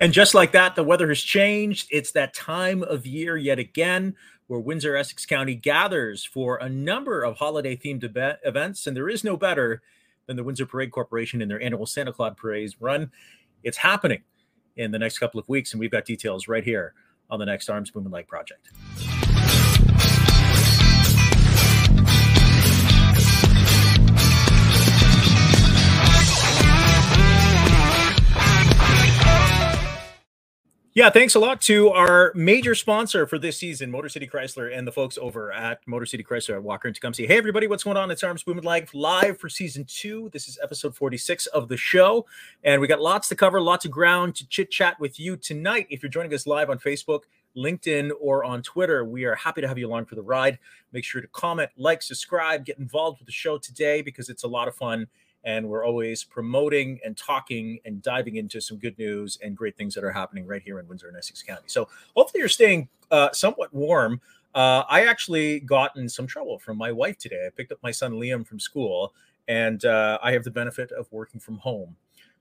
And just like that, the weather has changed. It's that time of year yet again where Windsor Essex County gathers for a number of holiday themed events. And there is no better than the Windsor Parade Corporation and their annual Santa Claus Parade run. It's happening in the next couple of weeks, and we've got details right here on the next Arms Bumanlag project. Yeah, thanks a lot to our major sponsor for this season, Motor City Chrysler, and the folks over at Motor City Chrysler at Walker and Tecumseh. Hey, everybody, what's going on? It's Arms Bumanlag, live for season two. This is episode 46 of the show, and we got lots to cover, lots of ground to chit chat with you tonight. If you're joining us live on Facebook, LinkedIn, or on Twitter, we are happy to have you along for the ride. Make sure to comment, like, subscribe, get involved with the show today because it's a lot of fun and we're always promoting and talking and diving into some good news and great things that are happening right here in Windsor and Essex County. So hopefully you're staying uh, somewhat warm. Uh, I actually got in some trouble from my wife today. I picked up my son Liam from school, and uh, I have the benefit of working from home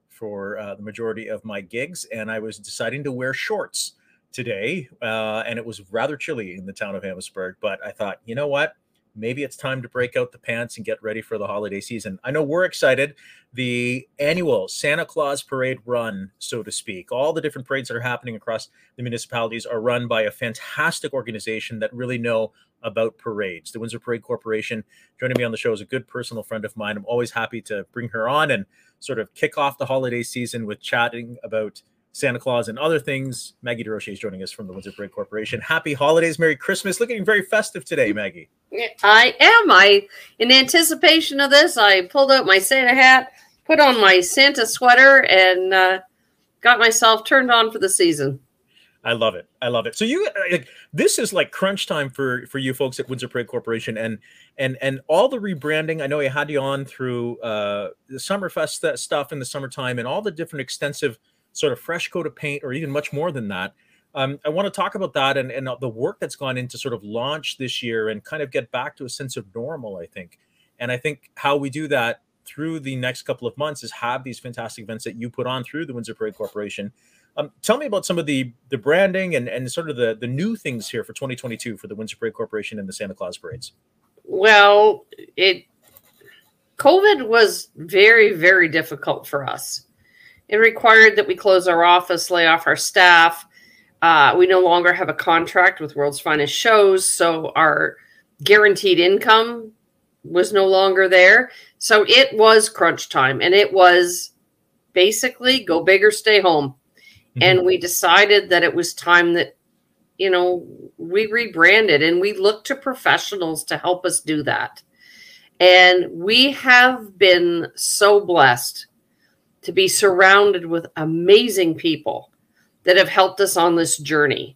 for uh, the majority of my gigs, and I was deciding to wear shorts today, uh, and it was rather chilly in the town of Amherstburg. But I thought, you know what? Maybe it's time to break out the pants and get ready for the holiday season. I know we're excited. The annual Santa Claus Parade run, so to speak, all the different parades that are happening across the municipalities are run by a fantastic organization that really know about parades. The Windsor Parade Corporation joining me on the show is a good personal friend of mine. I'm always happy to bring her on and sort of kick off the holiday season with chatting about Santa Claus, and other things. Maggie Durocher is joining us from the Windsor Parade Corporation. Happy holidays, Merry Christmas. Looking very festive today, Maggie. I am. I, in anticipation of this, I pulled out my Santa hat, put on my Santa sweater, and uh, got myself turned on for the season. I love it. I love it. So you uh, like this is like crunch time for for you folks at Windsor Parade Corporation and and and all the rebranding. I know I had you on through uh the Summerfest stuff in the summertime and all the different extensive sort of fresh coat of paint or even much more than that. Um, I want to talk about that and, and the work that's gone into sort of launch this year and kind of get back to a sense of normal, I think. And I think how we do that through the next couple of months is have these fantastic events that you put on through the Windsor Parade Corporation. Um, tell me about some of the the branding and, and sort of the, the new things here for 2022 for the Windsor Parade Corporation and the Santa Claus parades. Well, it COVID was very, very difficult for us. It required that we close our office, lay off our staff. Uh, we no longer have a contract with World's Finest Shows, so our guaranteed income was no longer there. So it was crunch time, and it was basically go big or stay home. Mm-hmm. And we decided that it was time that, you know, we rebranded and we looked to professionals to help us do that. And we have been so blessed to be surrounded with amazing people that have helped us on this journey.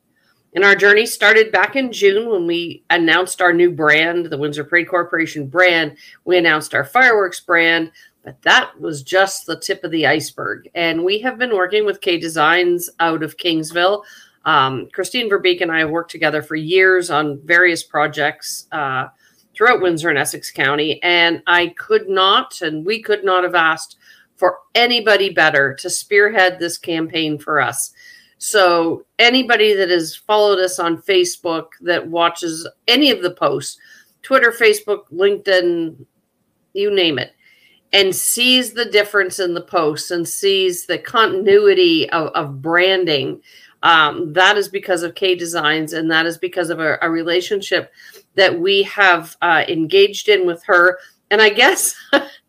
And our journey started back in June when we announced our new brand, the Windsor Parade Corporation brand. We announced our fireworks brand, but that was just the tip of the iceberg. And we have been working with K Designs out of Kingsville. Um, Christine Verbeek and I have worked together for years on various projects uh, throughout Windsor and Essex County. And I could not, and we could not have asked for anybody better to spearhead this campaign for us. So, anybody that has followed us on Facebook that watches any of the posts, Twitter, Facebook, LinkedIn, you name it, and sees the difference in the posts and sees the continuity of, of branding, um, that is because of K Designs and that is because of a, a relationship that we have uh, engaged in with her. And I guess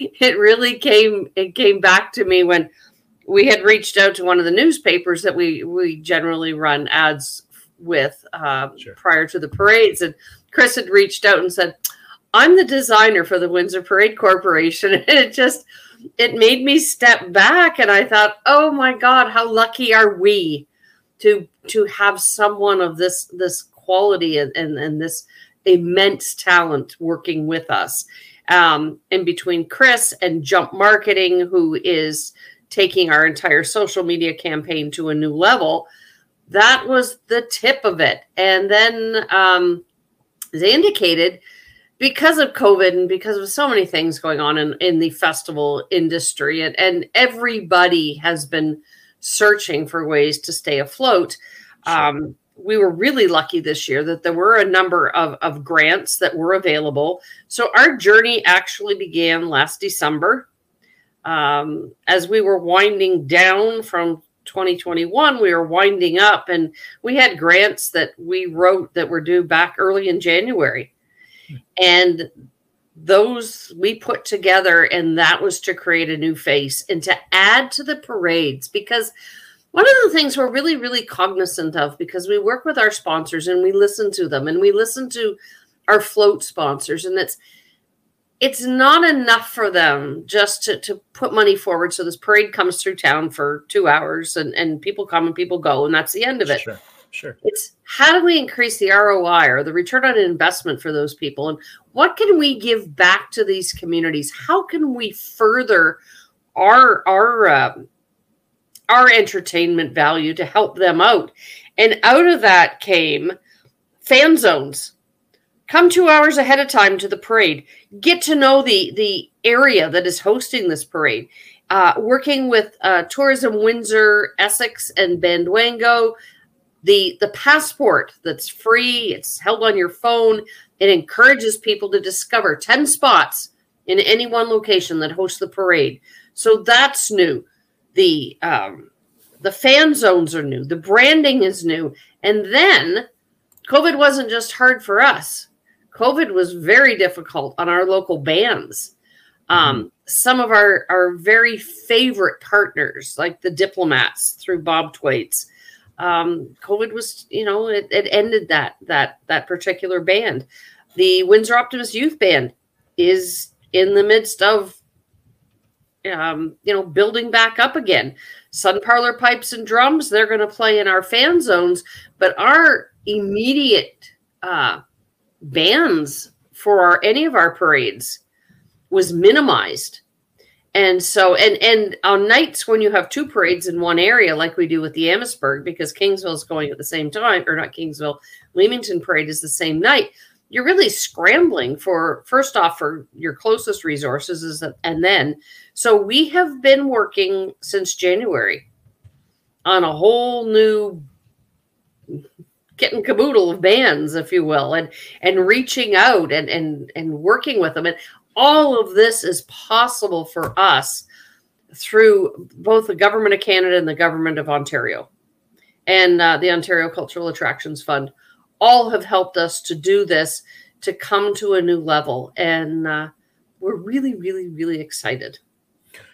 it really came it came back to me when we had reached out to one of the newspapers that we we generally run ads with uh, sure. prior to the parades, and Chris had reached out and said, "I'm the designer for the Windsor Parade Corporation," and it just it made me step back, and I thought, "Oh my God, how lucky are we to to have someone of this this quality and and, and this immense talent working with us." Um, in between Chris and Jump Marketing, who is taking our entire social media campaign to a new level. That was the tip of it. And then, um, as indicated, because of COVID and because of so many things going on in, in the festival industry, and, and everybody has been searching for ways to stay afloat. Sure. Um, we were really lucky this year that there were a number of, of grants that were available. So our journey actually began last December. Um, as we were winding down from 2021, we were winding up and we had grants that we wrote that were due back early in January. And those we put together, and that was to create a new face and to add to the parades because one of the things we're really, really cognizant of because we work with our sponsors and we listen to them and we listen to our float sponsors, and it's it's not enough for them just to, to put money forward. So this parade comes through town for two hours and, and people come and people go, and that's the end of it. Sure. Sure. It's how do we increase the ROI or the return on investment for those people? And what can we give back to these communities? How can we further our our uh, our entertainment value to help them out. And out of that came fan zones. Come two hours ahead of time to the parade. Get to know the the area that is hosting this parade. Uh, working with uh, Tourism Windsor, Essex, and Bandwango, the the passport that's free. It's held on your phone. It encourages people to discover ten spots in any one location that hosts the parade. So that's new the um, the fan zones are new, the branding is new, and then COVID wasn't just hard for us. COVID was very difficult on our local bands. Um, mm-hmm. some of our our very favorite partners, like the diplomats through Bob Thwaites. Um, COVID was, you know, it, it ended that that that particular band. The Windsor Optimist Youth Band is in the midst of um, you know, building back up again. Sun Parlor Pipes and Drums, they're going to play in our fan zones, but our immediate uh, bands for our, any of our parades was minimized. And so, and and on nights when you have two parades in one area, like we do with the Amherstburg, because Kingsville is going at the same time, or not Kingsville, Leamington parade is the same night you're really scrambling for first off for your closest resources is and then so we have been working since January on a whole new kit caboodle of bands, if you will, and and reaching out and and and working with them. And all of this is possible for us through both the government of Canada and the government of Ontario, and uh, the Ontario Cultural Attractions Fund all have helped us to do this to come to a new level. And uh, we're really, really, really excited.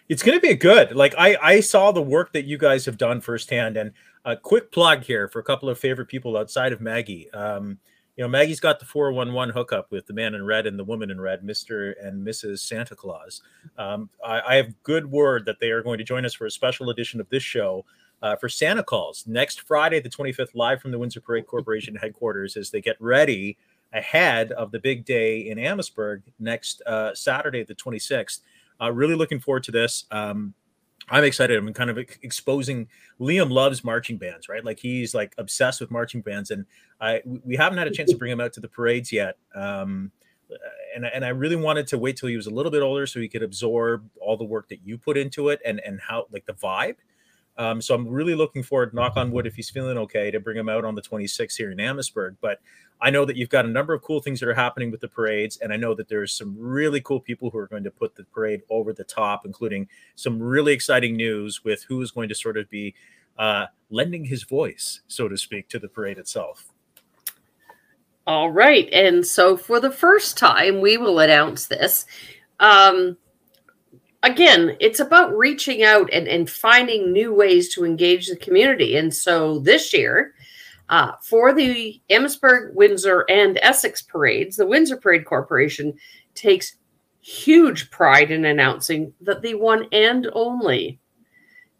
It's going to be good. Like I, I saw the work that you guys have done firsthand, and a quick plug here for a couple of favorite people outside of Maggie. Um, you know, Maggie's got the 411 hookup with the man in red and the woman in red, Mr. and Mrs. Santa Claus. Um, I, I, have good word that they are going to join us for a special edition of this show uh, for Santa Calls next Friday, the 25th, live from the Windsor Parade Corporation headquarters as they get ready ahead of the big day in Amherstburg next uh, Saturday, the 26th. Uh, really looking forward to this. Um, I'm excited. I'm kind of exposing. Liam loves marching bands, right? Like he's like obsessed with marching bands, and I we haven't had a chance to bring him out to the parades yet. Um, and and I really wanted to wait till he was a little bit older so he could absorb all the work that you put into it and and how like the vibe. Um, so I'm really looking forward, knock on wood, if he's feeling okay, to bring him out on the 26th here in Amherstburg. But I know that you've got a number of cool things that are happening with the parades, and I know that there's some really cool people who are going to put the parade over the top, including some really exciting news with who is going to sort of be uh, lending his voice, so to speak, to the parade itself. All right, and so for the first time, we will announce this. Um, again, it's about reaching out and, and finding new ways to engage the community. And so this year, uh, for the Amherstburg, Windsor, and Essex parades, the Windsor Parade Corporation takes huge pride in announcing that the one and only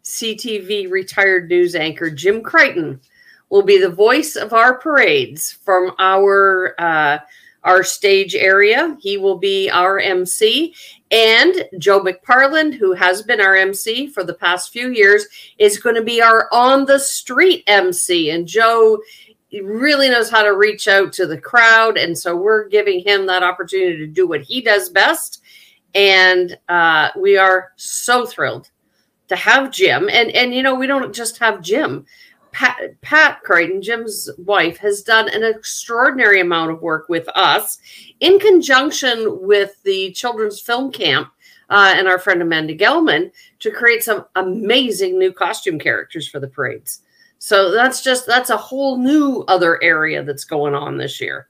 CTV retired news anchor Jim Crichton will be the voice of our parades from our uh, our stage area. He will be our MC. And Joe McParland, who has been our MC for the past few years, is going to be our on the street MC. And Joe really knows how to reach out to the crowd. And so we're giving him that opportunity to do what he does best. And uh, we are so thrilled to have Jim, and and you know we don't just have Jim. Pat, Pat Crichton, Jim's wife, has done an extraordinary amount of work with us in conjunction with the children's film camp uh, and our friend Amanda Gelman to create some amazing new costume characters for the parades. So that's just that's a whole new other area that's going on this year.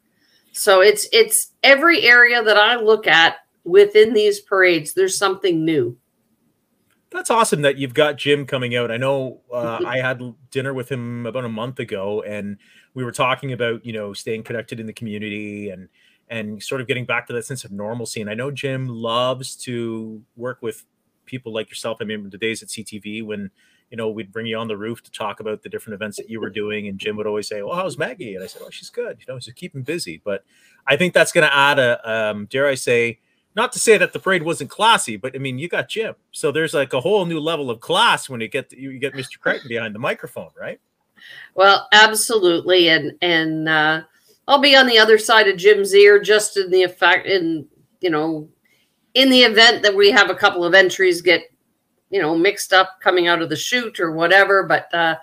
So it's it's every area that I look at within these parades, there's something new. That's awesome that you've got Jim coming out. I know uh, I had dinner with him about a month ago, and we were talking about you know staying connected in the community and and sort of getting back to that sense of normalcy. And I know Jim loves to work with people like yourself. I mean, the days at CTV when you know we'd bring you on the roof to talk about the different events that you were doing, and Jim would always say, "Well, how's Maggie?" And I said, "Oh, she's good. You know, so keep him busy." But I think that's going to add a, um, dare I say not to say that the parade wasn't classy, but I mean, you got Jim, so there's like a whole new level of class when you get to, you get Mr. Crichton behind the microphone, right? Well, absolutely, and and uh, I'll be on the other side of Jim's ear, just in the effect, in you know, in the event that we have a couple of entries get you know mixed up coming out of the shoot or whatever. But uh,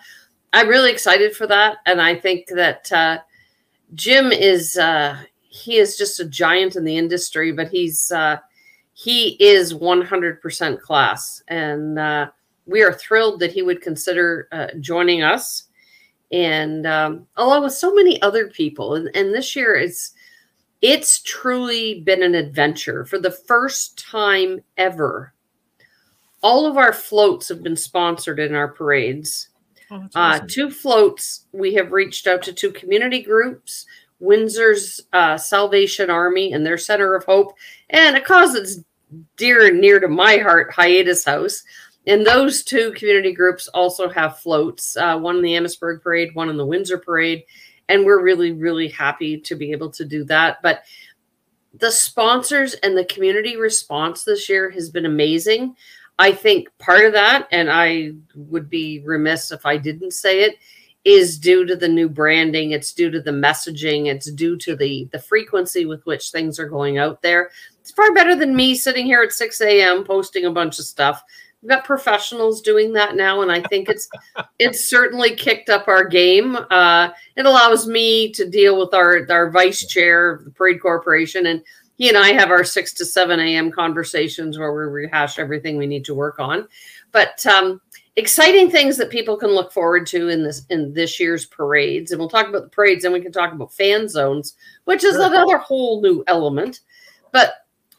I'm really excited for that, and I think that uh, Jim is. Uh, he is just a giant in the industry, but he's uh, he is 100% class, and uh, we are thrilled that he would consider uh, joining us, and um, along with so many other people. And, and this year, it's it's truly been an adventure for the first time ever. All of our floats have been sponsored in our parades. Oh, uh, awesome. two floats. We have reached out to two community groups Windsor's uh, Salvation Army and their Center of Hope, and a cause that's dear and near to my heart, Hiatus House. And those two community groups also have floats, uh, one in the Amherstburg Parade, one in the Windsor Parade. And we're really, really happy to be able to do that. But the sponsors and the community response this year has been amazing. I think part of that, and I would be remiss if I didn't say it, is due to the new branding it's due to the messaging it's due to the the frequency with which things are going out there. It's far better than me sitting here at 6 a.m posting a bunch of stuff. We've got professionals doing that now and i think it's it's certainly kicked up our game. Uh, it allows me to deal with our our vice chair of the parade corporation and he and i have our 6 to 7 a.m conversations where we rehash everything we need to work on. But um, exciting things that people can look forward to in this in this year's parades. And we'll talk about the parades and we can talk about fan zones which is sure. another whole new element. But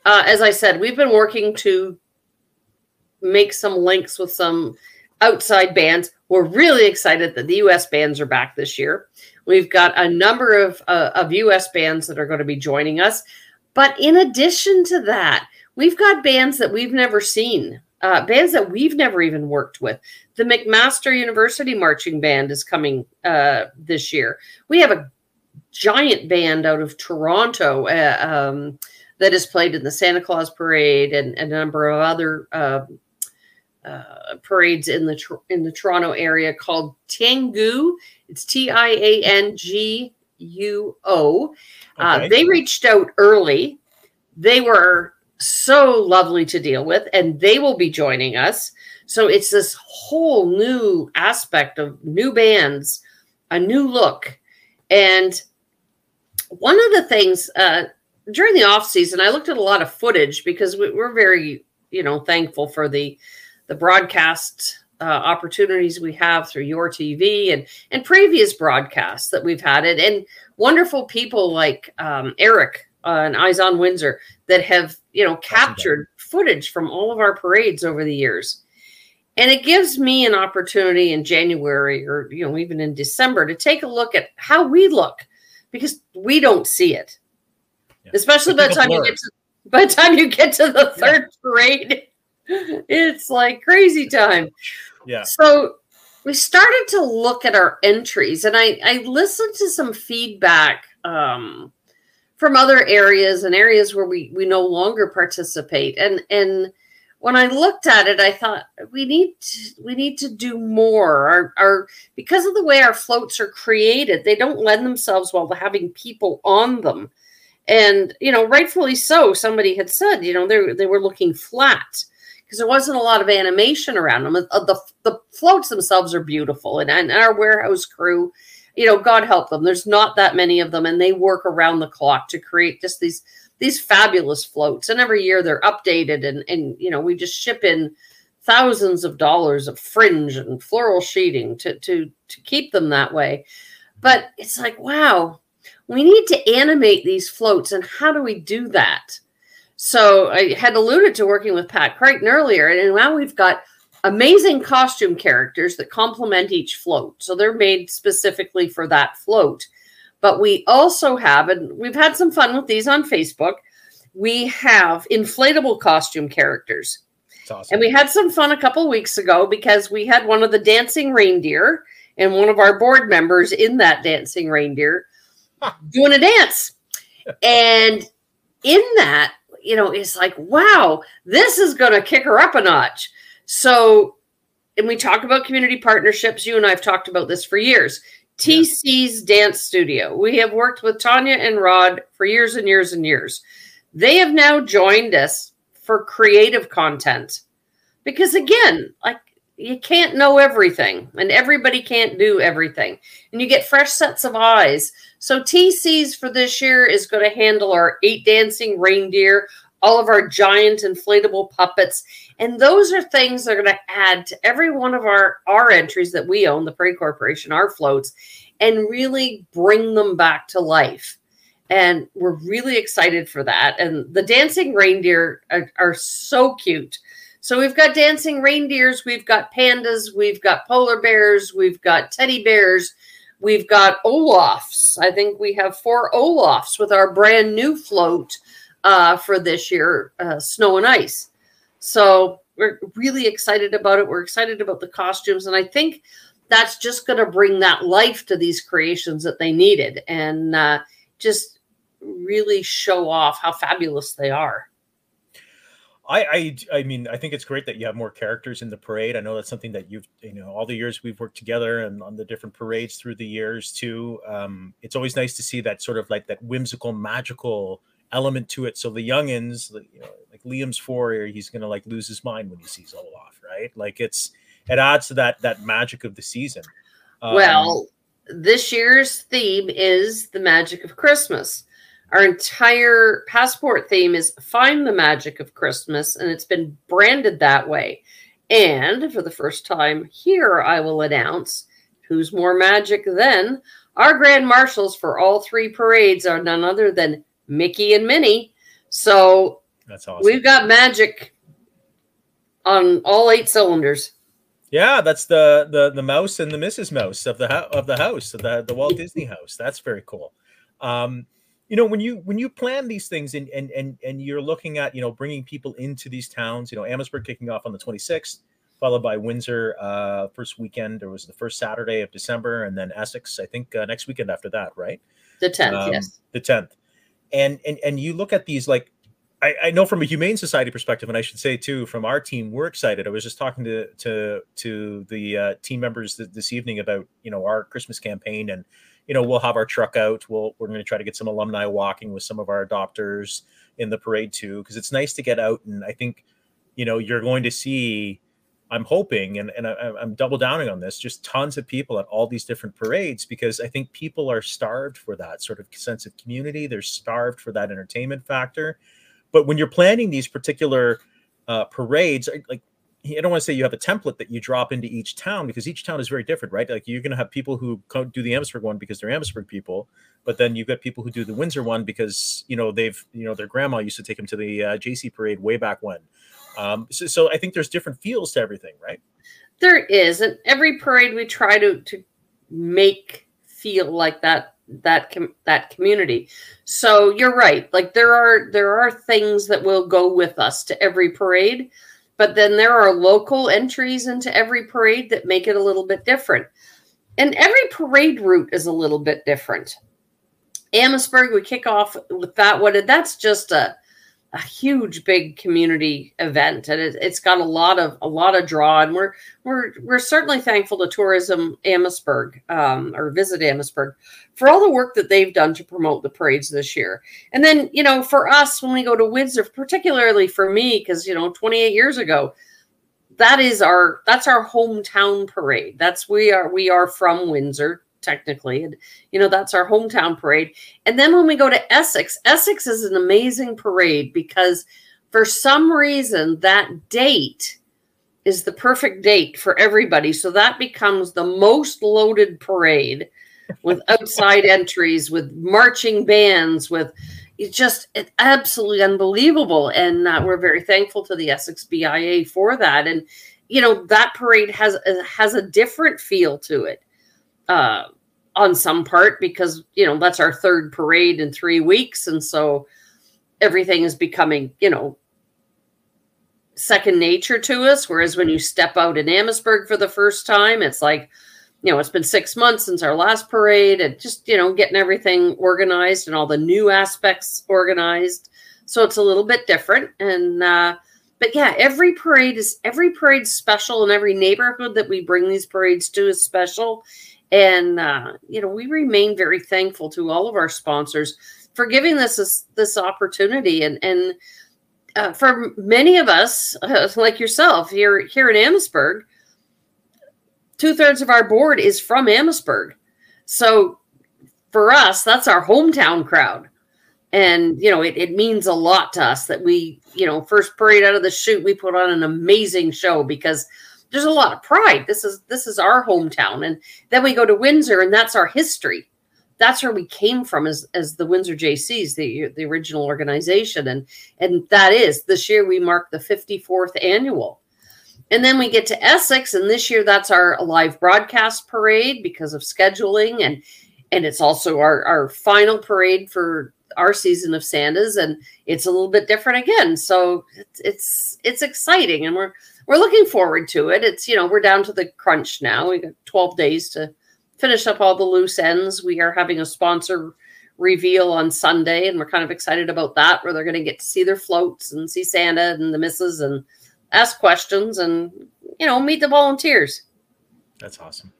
uh, as i said we've been working to make some links with some outside bands. We're really excited that the us bands are back this year. We've got a number of, uh, of us bands that are going to be joining us. But in addition to that we've got bands that we've never seen uh, bands that we've never even worked with. The McMaster University Marching Band is coming uh, this year. We have a giant band out of Toronto uh, um, that has played in the Santa Claus Parade and, and a number of other um, uh, parades in the in the Toronto area called Tianguo. It's T I A N G U O. Uh, okay. They reached out early. They were so lovely to deal with, and they will be joining us. So it's this whole new aspect of new bands, a new look. And one of the things uh, during the off season, I looked at a lot of footage because we, are very, you know, thankful for the the broadcast uh, opportunities we have through your TV and and previous broadcasts that we've had it, and wonderful people like um, Eric uh, and Eyes on Windsor that have you know captured footage from all of our parades over the years and it gives me an opportunity in january or you know even in december to take a look at how we look because we don't see it yeah. especially by the time blur. you get to by the time you get to the third yeah. parade it's like crazy time yeah so we started to look at our entries and i i listened to some feedback um from other areas and areas where we we no longer participate. And and when i looked at it i thought we need to, we need to do more. Our, our because of the way our floats are created they don't lend themselves well to having people on them. And you know rightfully so somebody had said you know they, they were looking flat because there wasn't a lot of animation around them. Uh, the, the floats themselves are beautiful, and, and our warehouse crew, you know, God help them. There's not that many of them, and they work around the clock to create just these these fabulous floats. And every year they're updated, and and you know, we just ship in thousands of dollars of fringe and floral sheeting to to to keep them that way. But it's like, wow, we need to animate these floats, and how do we do that? So I had alluded to working with Pat Crichton earlier, and now we've got amazing costume characters that complement each float. So they're made specifically for that float. But we also have, and we've had some fun with these on Facebook, we have inflatable costume characters. Awesome. And we had some fun a couple weeks ago because we had one of the dancing reindeer and one of our board members in that dancing reindeer doing a dance. and in that, you know, it's like, wow, this is going to kick her up a notch. So, and we talk about community partnerships. You and I have talked about this for years. TC's Dance Studio. We have worked with Tanya and Rod for years and years and years. They have now joined us for creative content because, again, like you can't know everything and everybody can't do everything. And you get fresh sets of eyes. So TC's for this year is going to handle our eight dancing reindeer, all of our giant inflatable puppets. And those are things that are going to add to every one of our, our entries that we own, the Parade Corporation, our floats, and really bring them back to life. And we're really excited for that. And the dancing reindeer are, are so cute. So we've got dancing reindeers, we've got pandas, we've got polar bears, we've got teddy bears, we've got Olafs. I think we have four Olafs with our brand new float uh, for this year, uh, Snow and Ice. So we're really excited about it. We're excited about the costumes. And I think that's just going to bring that life to these creations that they needed and uh, just really show off how fabulous they are. I, I I mean I think it's great that you have more characters in the parade. I know that's something that you've you know all the years we've worked together and on the different parades through the years too. Um, it's always nice to see that sort of like that whimsical, magical element to it. So the youngins, you know, like Liam's four, he's gonna like lose his mind when he sees Olaf, right? Like it's it adds to that that magic of the season. Um, well, this year's theme is the magic of Christmas. Our entire passport theme is Find the Magic of Christmas, and it's been branded that way. And for the first time here, I will announce who's more magic than our grand marshals for all three parades are none other than Mickey and Minnie. So that's awesome. We've got magic on all eight cylinders. Yeah, that's the the the mouse and the Mrs. Mouse of the of the house, of the the Walt Disney house. That's very cool. Um, you know when you when you plan these things and and and and you're looking at you know bringing people into these towns you know amherstburg kicking off on the 26th followed by windsor uh first weekend or was the first saturday of december and then essex i think uh, next weekend after that right the 10th um, yes the 10th and and and you look at these like I, I know from a humane society perspective, and I should say too, from our team, we're excited. I was just talking to to to the uh, team members th- this evening about you know our Christmas campaign, and you know, we'll have our truck out. We'll we're going to try to get some alumni walking with some of our adopters in the parade too, because it's nice to get out. And I think, you know, you're going to see. I'm hoping, and, and I, I'm double downing on this, just tons of people at all these different parades because I think people are starved for that sort of sense of community. They're starved for that entertainment factor. But when you're planning these particular uh, parades, like I don't want to say you have a template that you drop into each town because each town is very different, right? Like you're going to have people who do the Amherstburg one because they're Amherstburg people, but then you've got people who do the Windsor one because you know they've you know their grandma used to take them to the uh, JC parade way back when. Um, so, so I think there's different feels to everything, right? There is, and every parade we try to to make feel like that that com- that community. So you're right. Like there are there are things that will go with us to every parade but then there are local entries into every parade that make it a little bit different. And every parade route is a little bit different. Amherstburg, we kick off with that one, and that's just a a huge big community event and it, has got a lot of a lot of draw and we're we're we're certainly thankful to tourism amherstburg um, or visit amherstburg for all the work that they've done to promote the parades this year. And then you know for us when we go to windsor particularly for me because you know 28 years ago that is our that's our hometown parade. That's we are we are from windsor technically. And, you know, that's our hometown parade. And then when we go to Essex, Essex is an amazing parade because for some reason that date is the perfect date for everybody. So that becomes the most loaded parade with outside entries, with marching bands, with it's just it's absolutely unbelievable. And uh, we're very thankful to the Essex BIA for that. And you know that parade has has a different feel to it. Uh, on some part because you know that's our third parade in three weeks. And so everything is becoming you know second nature to us. Whereas when you step out in amherstburg for the first time it's like you know it's been six months since our last parade and just you know getting everything organized and all the new aspects organized. So it's a little bit different. And uh but yeah every parade is every parade special and every neighborhood that we bring these parades to is special and uh, you know, we remain very thankful to all of our sponsors for giving us this this opportunity. And and uh, for many of us, uh, like yourself, here here in Amherstburg, two thirds of our board is from Amherstburg. So for us, that's our hometown crowd. And you know, it, it means a lot to us that we, you know, first parade out of the chute, we put on an amazing show because there's a lot of pride. This is this is our hometown, and then we go to Windsor, and that's our history. That's where we came from as as the Windsor JCs, the the original organization, and and that is this year we mark the 54th annual. And then we get to Essex, and this year that's our live broadcast parade because of scheduling, and and it's also our our final parade for our season of Santas, and it's a little bit different again. So it's it's, it's exciting, and we're we're looking forward to it. It's, you know, we're down to the crunch now. We got 12 days to finish up all the loose ends. We are having a sponsor reveal on Sunday, and we're kind of excited about that, where they're going to get to see their floats and see Santa and the misses and ask questions and, you know, meet the volunteers. That's awesome.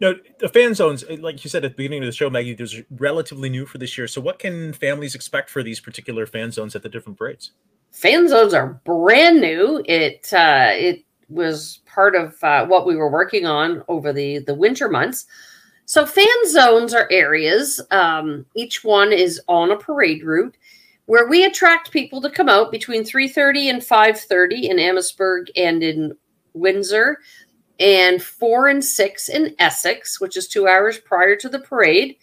Now, the fan zones, eh, like you said at the beginning of the show, Maggie, there's relatively new for this year. So, what can families expect for these particular fan zones at the different parades? Fan zones are brand new. It uh, it was part of uh, what we were working on over the the winter months. So fan zones are areas. Um, each one is on a parade route where we attract people to come out between 3:30 and 5:30 in Amherstburg and in Windsor, and four and six in Essex, which is two hours prior to the parade.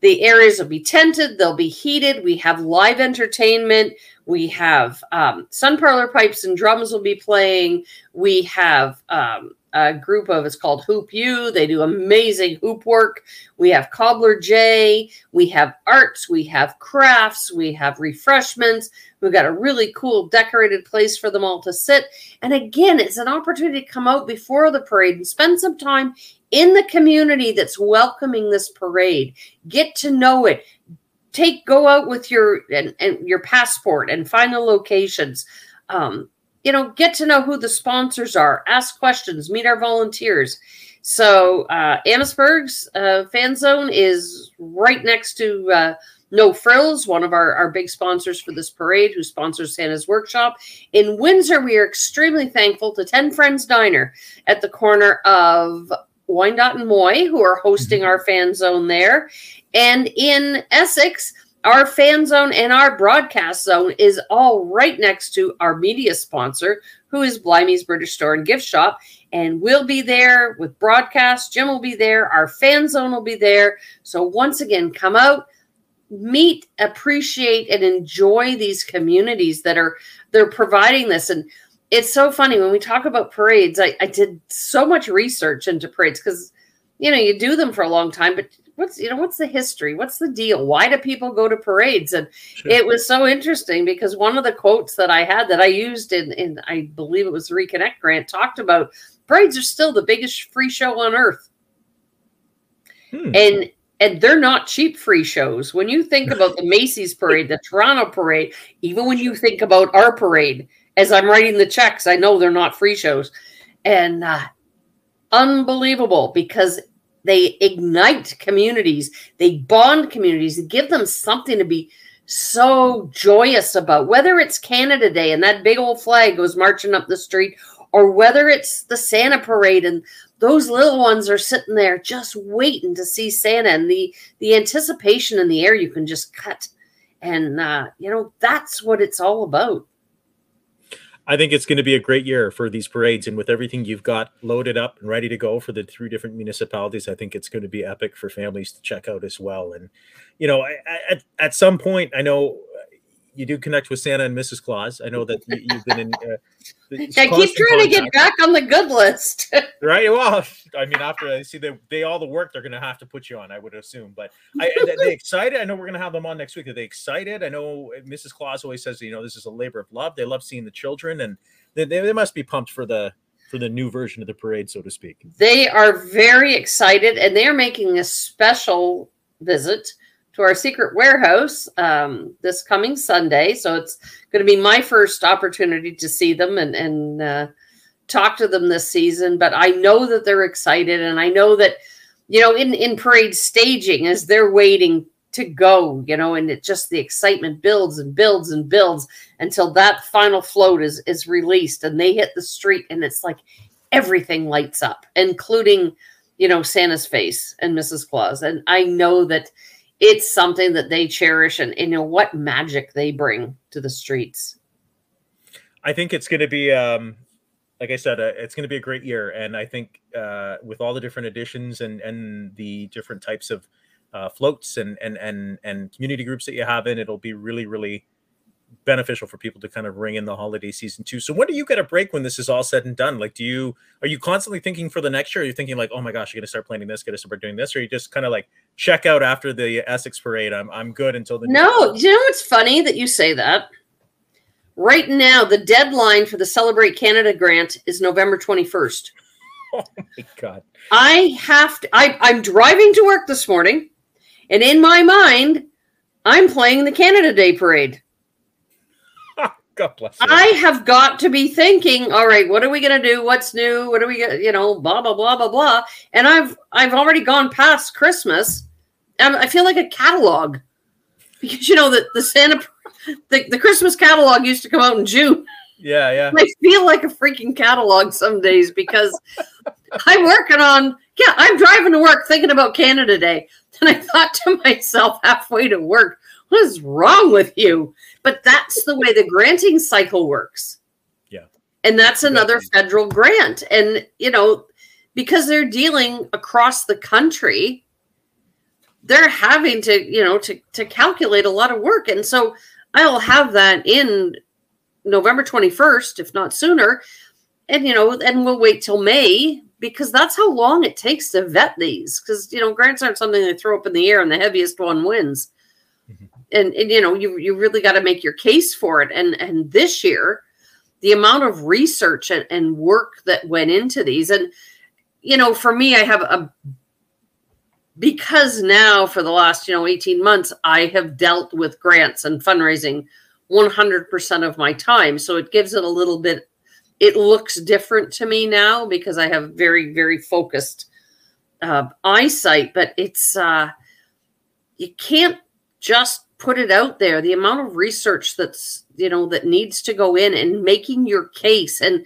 The areas will be tented, they'll be heated. We have live entertainment. We have um, Sun Parlor Pipes and Drums will be playing. We have um, a group of it's called Hoop U. They do amazing hoop work. We have Cobbler J. We have arts. We have crafts. We have refreshments. We've got a really cool decorated place for them all to sit. And again, it's an opportunity to come out before the parade and spend some time in the community that's welcoming this parade. Get to know it take go out with your and, and your passport and find the locations. Um, you know get to know who the sponsors are ask questions meet our volunteers. So uh amherstburg's uh, fan zone is right next to uh, no frills one of our, our big sponsors for this parade who sponsors santa's workshop. In windsor we are extremely thankful to 10 friends diner at the corner of Wyandotte and Moy, who are hosting mm-hmm. our fan zone there. And in Essex, our fan zone and our broadcast zone is all right next to our media sponsor, who is Blimey's British Store and Gift Shop. And we'll be there with broadcast. Jim will be there. Our fan zone will be there. So once again, come out, meet, appreciate, and enjoy these communities that are they're providing this. And it's so funny when we talk about parades. I, I did so much research into parades because you know you do them for a long time, but what's you know what's the history what's the deal why do people go to parades and sure. it was so interesting because one of the quotes that i had that i used in in i believe it was the reconnect grant talked about parades are still the biggest free show on earth hmm. and and they're not cheap free shows. When you think about the Macy's parade, the Toronto parade, even when you think about our parade, as I'm writing the checks, I know they're not free shows. And uh, unbelievable because they ignite communities, they bond communities, they give them something to be so joyous about, whether it's Canada Day and that big old flag goes marching up the street, or whether it's the Santa parade and those little ones are sitting there just waiting to see Santa and the the anticipation in the air you can just cut. And uh, you know, that's what it's all about. I think it's going to be a great year for these parades, and with everything you've got loaded up and ready to go for the three different municipalities, I think it's going to be epic for families to check out as well. And you know, at, at some point, I know you do connect with Santa and Mrs. Claus. I know that you, have been in. Uh, I keep trying to get back on the good list. right. Well, I mean, after I see they, they all the work they're going to have to put you on, I would assume. But I, they excited. I know we're going to have them on next week. Are they excited? I know Mrs. Claus always says, you know, this is a labor of love. They love seeing the children, and they, they, they must be pumped for the for the new version of the parade, so to speak. They are very excited, and they are making a special visit to our secret warehouse um, this coming Sunday. So it's going to be my first opportunity to see them and, and uh, talk to them this season. But I know that they're excited, and I know that you know in in parade staging as they're waiting to go, you know, and it just the excitement builds and builds and builds until that final float is is released and they hit the street, and it's like everything lights up, including you know Santa's face and Mrs. Claus. And I know that it's something that they cherish and, you know what magic they bring to the streets. I think it's going to be um like i said uh, it's going to be a great year. And i think uh with all the different additions and and the different types of uh, floats and and and and community groups that you have in it'll be really really beneficial for people to kind of ring in the holiday season too. So when do you get a break when this is all said and done? Like, do you are you constantly thinking for the next year? Are you thinking like, oh my gosh, you're gonna start planning this, gonna start doing this, or you just kind of like check out after the Essex parade? I'm I'm good until the no. You know what's funny that you say that. Right now, the deadline for the Celebrate Canada grant is November 21st. Oh my god! I have to. I, I'm driving to work this morning, and in my mind, I'm playing the Canada Day parade. God bless you. I have got to be thinking, all right, what are we going to do? What's new? What are we going to, you know, blah, blah, blah, blah, blah. And I've, I've already gone past Christmas. And I feel like a catalog because, you know, that the Santa, the, the Christmas catalog used to come out in June. Yeah, yeah. I feel like a freaking catalog some days because I'm working on, yeah, I'm driving to work thinking about Canada Day. And I thought to myself halfway to work, what is wrong with you? But that's the way the granting cycle works. Yeah. And that's another federal grant. And, you know, because they're dealing across the country, they're having to, you know, to, to calculate a lot of work. And so I'll have that in November 21st, if not sooner. And, you know, and we'll wait till May because that's how long it takes to vet these. Because, you know, grants aren't something they throw up in the air and the heaviest one wins and, and you know you you really got to make your case for it. And and this year the amount of research and, and work that went into these and you know for me i have a because now for the last you know 18 months i have dealt with grants and fundraising 100% of my time. So it gives it a little bit it looks different to me now because i have very very focused uh, eyesight but it's uh you can't just put it out there. The amount of research that's you know that needs to go in and making your case. And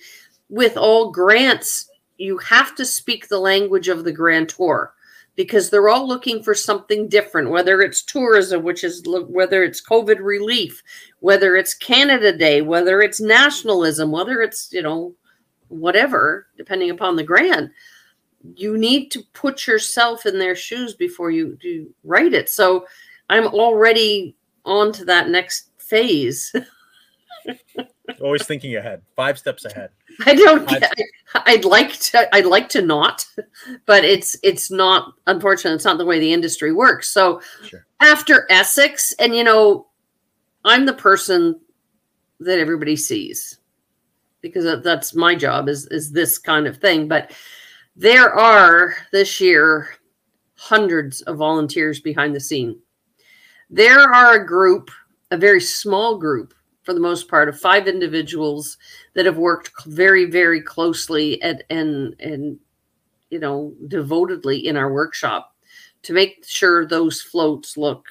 with all grants you have to speak the language of the grantor because they're all looking for something different whether it's tourism which is whether it's covid relief whether it's canada day whether it's nationalism whether it's you know whatever depending upon the grant you need to put yourself in their shoes before you do write it. So I'm already on to that next phase. Always thinking ahead, five steps ahead. I don't. Get, I, would like to. I'd like to not, but it's it's not. Unfortunately, it's not the way the industry works. So sure. after Essex, and you know, I'm the person that everybody sees because that's my job is is this kind of thing. But there are this year hundreds of volunteers behind the scene. There are a group, a very small group for the most part, of five individuals that have worked very, very closely and and and you know devotedly in our workshop to make sure those floats look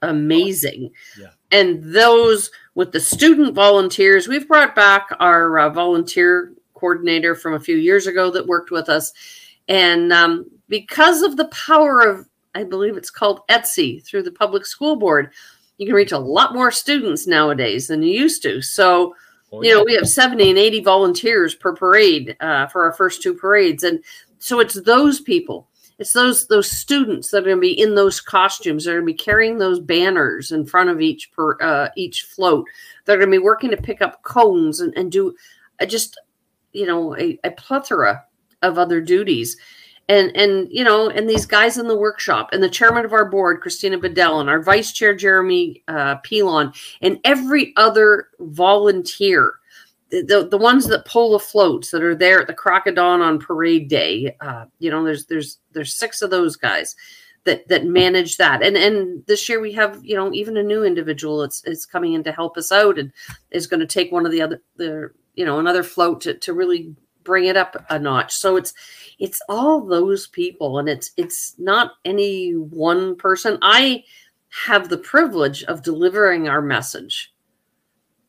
amazing. Yeah. And those with the student volunteers, we've brought back our uh, volunteer coordinator from a few years ago that worked with us, and um, because of the power of I believe it's called Etsy through the public school board you can reach a lot more students nowadays than you used to. So, oh, you know, we have 70 and 80 volunteers per parade uh, for our first two parades. And so it's those people. It's those those students that are going to be in those costumes. They're going to be carrying those banners in front of each per uh, each float. They're going to be working to pick up cones and, and do uh, just you know a, a plethora of other duties and and you know and these guys in the workshop and the chairman of our board christina bedell and our vice chair jeremy uh, pilon and every other volunteer the, the ones that pull the floats that are there at the crocodon on parade day uh, you know there's there's there's six of those guys that that manage that. And and this year we have you know even a new individual it's it's coming in to help us out and is going to take one of the other the you know another float to, to really bring it up a notch. So it's it's all those people and it's it's not any one person. I have the privilege of delivering our message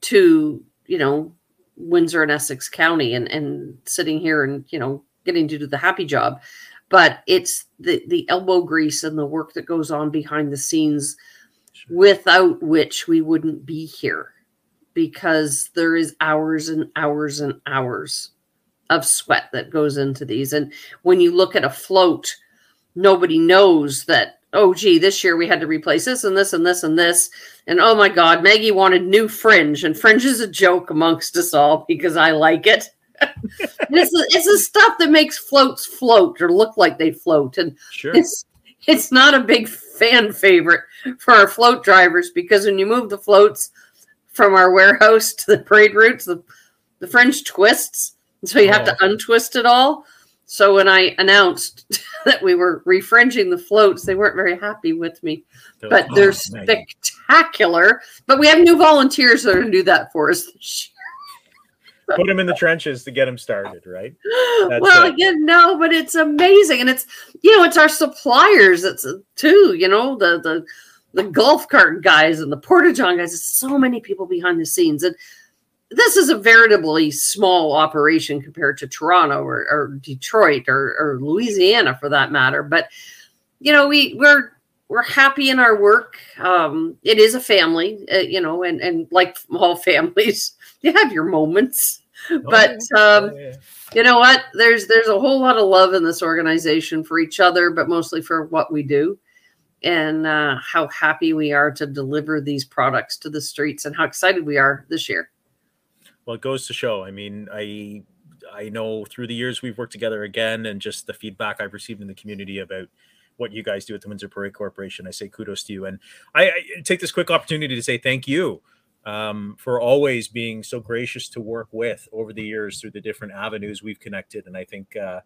to you know windsor and essex county and and sitting here and you know getting to do the happy job. But it's the the elbow grease and the work that goes on behind the scenes sure. without which we wouldn't be here because there is hours and hours and hours of sweat that goes into these. And when you look at a float, nobody knows that, oh, gee, this year we had to replace this and this and this and this. And oh my God, Maggie wanted new fringe. And fringe is a joke amongst us all because I like it. it's, the, it's the stuff that makes floats float or look like they float. And sure. it's, it's not a big fan favorite for our float drivers because when you move the floats from our warehouse to the parade routes, the, the fringe twists so you have to oh. untwist it all. So when I announced that we were refringing the floats, they weren't very happy with me. But they're oh, spectacular. But we have new volunteers that are going to do that for us. Put them in the trenches to get them started, right? That's well, it. yeah, no, but it's amazing, and it's you know it's our suppliers. It's uh, too you know the the the golf cart guys and the porta john guys. It's so many people behind the scenes, and this is a veritably small operation compared to Toronto or, or Detroit or, or, Louisiana for that matter. But you know, we we're we're happy in our work. Um, it is a family, uh, you know, and and like all families, you have your moments. Oh, but um, oh, yeah. you know what? There's there's a whole lot of love in this organization for each other, but mostly for what we do and uh, how happy we are to deliver these products to the streets and how excited we are this year. Well, it goes to show. I mean, I I know through the years we've worked together again, and just the feedback I've received in the community about what you guys do at the Windsor Parade Corporation. I say kudos to you, and I, I take this quick opportunity to say thank you um, for always being so gracious to work with over the years through the different avenues we've connected. And I think uh,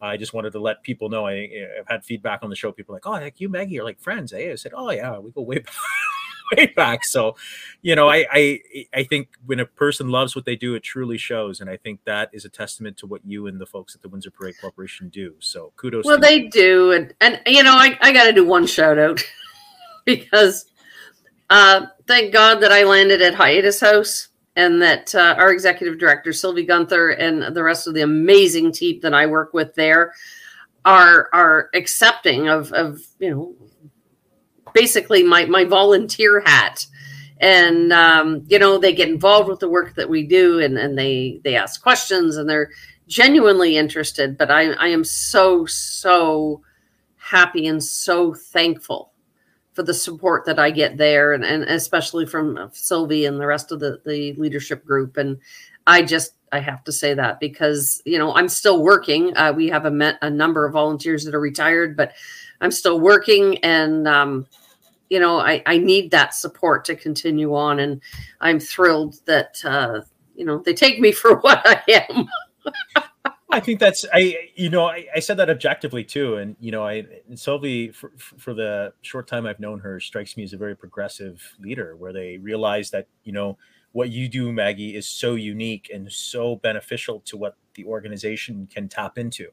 I just wanted to let people know I, have had feedback on the show. People like, oh, like you, Maggie, are like friends. Eh? I said, oh yeah, we go way back way back. So, you know, I, I I think when a person loves what they do, it truly shows, and I think that is a testament to what you and the folks at the Windsor Parade Corporation do. So, kudos. Well, they you. do, and and you know, I I got to do one shout out because uh, thank God that I landed at Hiatus House and that uh, our executive director Sylvie Gunther and the rest of the amazing team that I work with there are are accepting of of you know basically my my volunteer hat. And um, you know they get involved with the work that we do and, and they they ask questions and they're genuinely interested. But I, I am so so happy and so thankful for the support that I get there and, and especially from Sylvie and the rest of the, the leadership group. And I just I have to say that because you know I'm still working. Uh, we have a, met, a number of volunteers that are retired but I'm still working and um, you know, I, I need that support to continue on. And I'm thrilled that, uh, you know, they take me for what I am. I think that's I you know I, I said that objectively too, and you know I and Sylvie for, for the short time I've known her strikes me as a very progressive leader, where they realize that you know what you do, Maggie, is so unique and so beneficial to what the organization can tap into,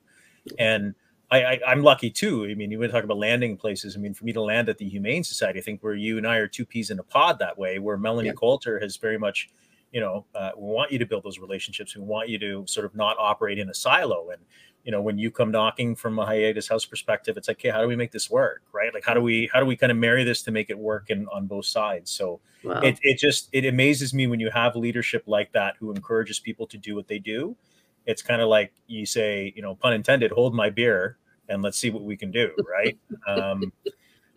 and I, I am lucky too. I mean, you want to talk about landing places. I mean, for me to land at the Humane Society, I think where you and I are two peas in a pod that way, where Melanie yeah. Coulter has very much you know, uh, we want you to build those relationships. We want you to sort of not operate in a silo. And you know, when you come knocking from a hiatus house perspective, it's like, okay, how do we make this work, right? Like, how do we how do we kind of marry this to make it work in on both sides? So wow. it it just it amazes me when you have leadership like that who encourages people to do what they do. It's kind of like you say, you know, pun intended, hold my beer and let's see what we can do, right? um,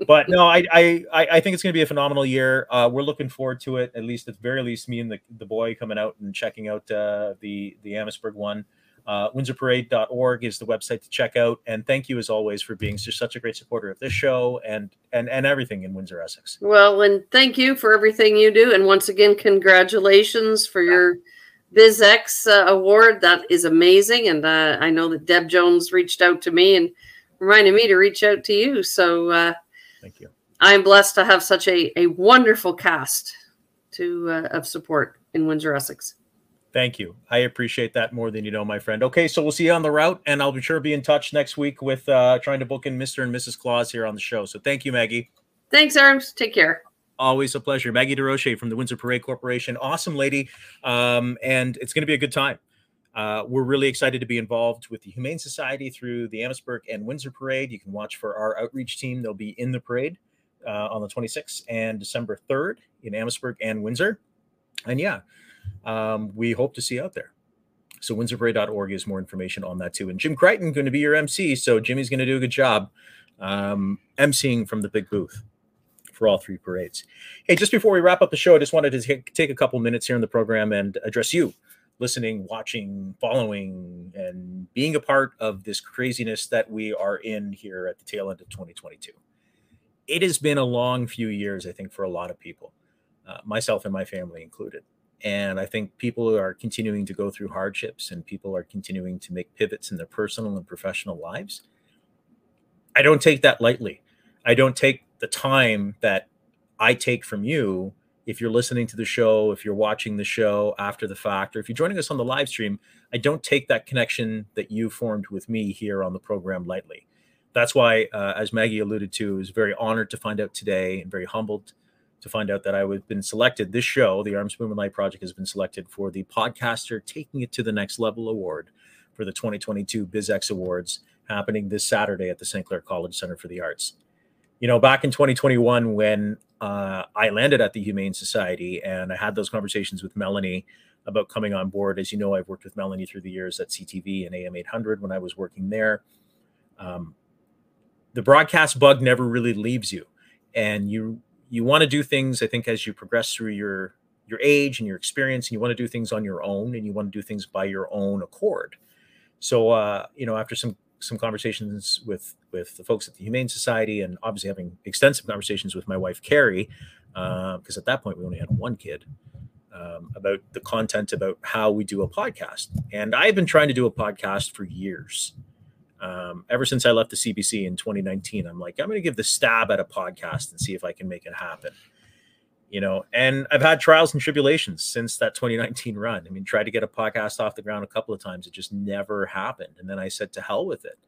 but no, I, I I think it's going to be a phenomenal year. Uh, we're looking forward to it. At least, at the very least, me and the, the boy coming out and checking out uh, the the Amherstburg one. Uh, WindsorParade.org is the website to check out. And thank you, as always, for being just such a great supporter of this show and and and everything in Windsor, Essex. Well, and thank you for everything you do. And once again, congratulations for your BizX uh, award. That is amazing. And uh, I know that Deb Jones reached out to me and reminded me to reach out to you. So uh, Thank you. I'm blessed to have such a, a wonderful cast to uh, of support in Windsor, Essex. Thank you. I appreciate that more than you know, my friend. Okay, so we'll see you on the route, and I'll be sure to be in touch next week with uh, trying to book in Mr. and Mrs. Claus here on the show. So thank you, Maggie. Thanks, Arms. Take care. Always a pleasure. Maggie Durocher from the Windsor Parade Corporation. Awesome lady. Um, and it's going to be a good time. Uh, we're really excited to be involved with the Humane Society through the Amherstburg and Windsor Parade. You can watch for our outreach team. They'll be in the parade uh, on the 26th and December 3rd in Amherstburg and Windsor. And yeah, um, we hope to see you out there. So windsorparade.org is more information on that too. And Jim Crichton going to be your MC. So Jimmy's going to do a good job um, emceeing from the big booth for all three parades. Hey, just before we wrap up the show, I just wanted to take a couple minutes here in the program and address you listening, watching, following, and being a part of this craziness that we are in here at the tail end of 2022. It has been a long few years, I think, for a lot of people, uh, myself and my family included. And I think people are continuing to go through hardships and people are continuing to make pivots in their personal and professional lives. I don't take that lightly. I don't take the time that I take from you if you're listening to the show, if you're watching the show after the fact, or if you're joining us on the live stream, I don't take that connection that you formed with me here on the program lightly. That's why, uh, as Maggie alluded to, I was very honored to find out today and very humbled to find out that I have been selected. This show, the Arms Bumanlag Project, has been selected for the Podcaster Taking It to the Next Level Award for the 2022 BizX Awards happening this Saturday at the St. Clair College Center for the Arts. You know, back in 2021, when uh, I landed at the Humane Society and I had those conversations with Melanie about coming on board. As you know, I've worked with Melanie through the years at CTV and AM 800 when I was working there. Um, the broadcast bug never really leaves you, and you you want to do things. I think as you progress through your your age and your experience, and you want to do things on your own, and you want to do things by your own accord. So, uh, you know, after some some conversations with with the folks at the Humane Society, and obviously having extensive conversations with my wife Carrie, because uh, at that point we only had one kid. Um, about the content about how we do a podcast, and I've been trying to do a podcast for years. Um, ever since I left the CBC in 2019, I'm like, I'm going to give the stab at a podcast and see if I can make it happen you know and i've had trials and tribulations since that 2019 run. I mean tried to get a podcast off the ground a couple of times. It just never happened. And then i said to hell with it.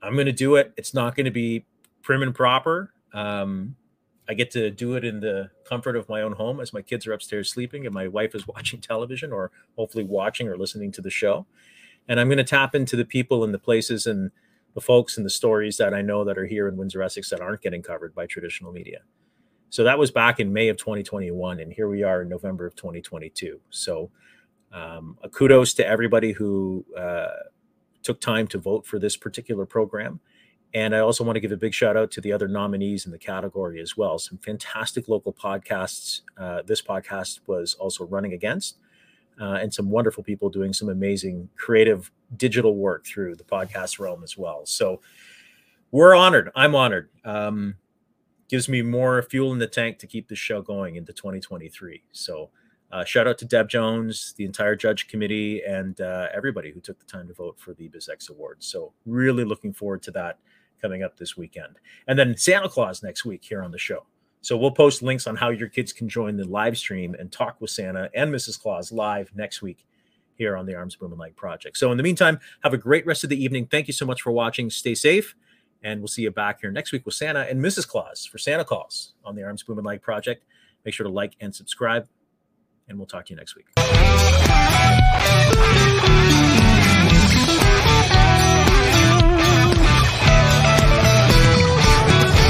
I'm going to do it. It's not going to be prim and proper. Um, i get to do it in the comfort of my own home as my kids are upstairs sleeping and my wife is watching television or hopefully watching or listening to the show. And i'm going to tap into the people and the places and the folks and the stories that i know that are here in windsor essex that aren't getting covered by traditional media so that was back in May of 2021, and here we are in November of 2022. So um, a kudos to everybody who uh, took time to vote for this particular program. And I also want to give a big shout out to the other nominees in the category as well. Some fantastic local podcasts. Uh, this podcast was also running against, uh, and some wonderful people doing some amazing creative digital work through the podcast realm as well. So we're honored. I'm honored. Um, gives me more fuel in the tank to keep the show going into 2023. So uh, shout out to Deb Jones, the entire judge committee, and uh, everybody who took the time to vote for the BizX Awards. So, really looking forward to that coming up this weekend. And then Santa Claus next week here on the show. So, we'll post links on how your kids can join the live stream and talk with Santa and Mrs. Claus live next week here on the Arms Bumanlag Project. So, in the meantime, have a great rest of the evening. Thank you so much for watching. Stay safe. And we'll see you back here next week with Santa and Mrs. Claus for Santa Claus on the Arms Bumanlag Project. Make sure to like and subscribe and we'll talk to you next week.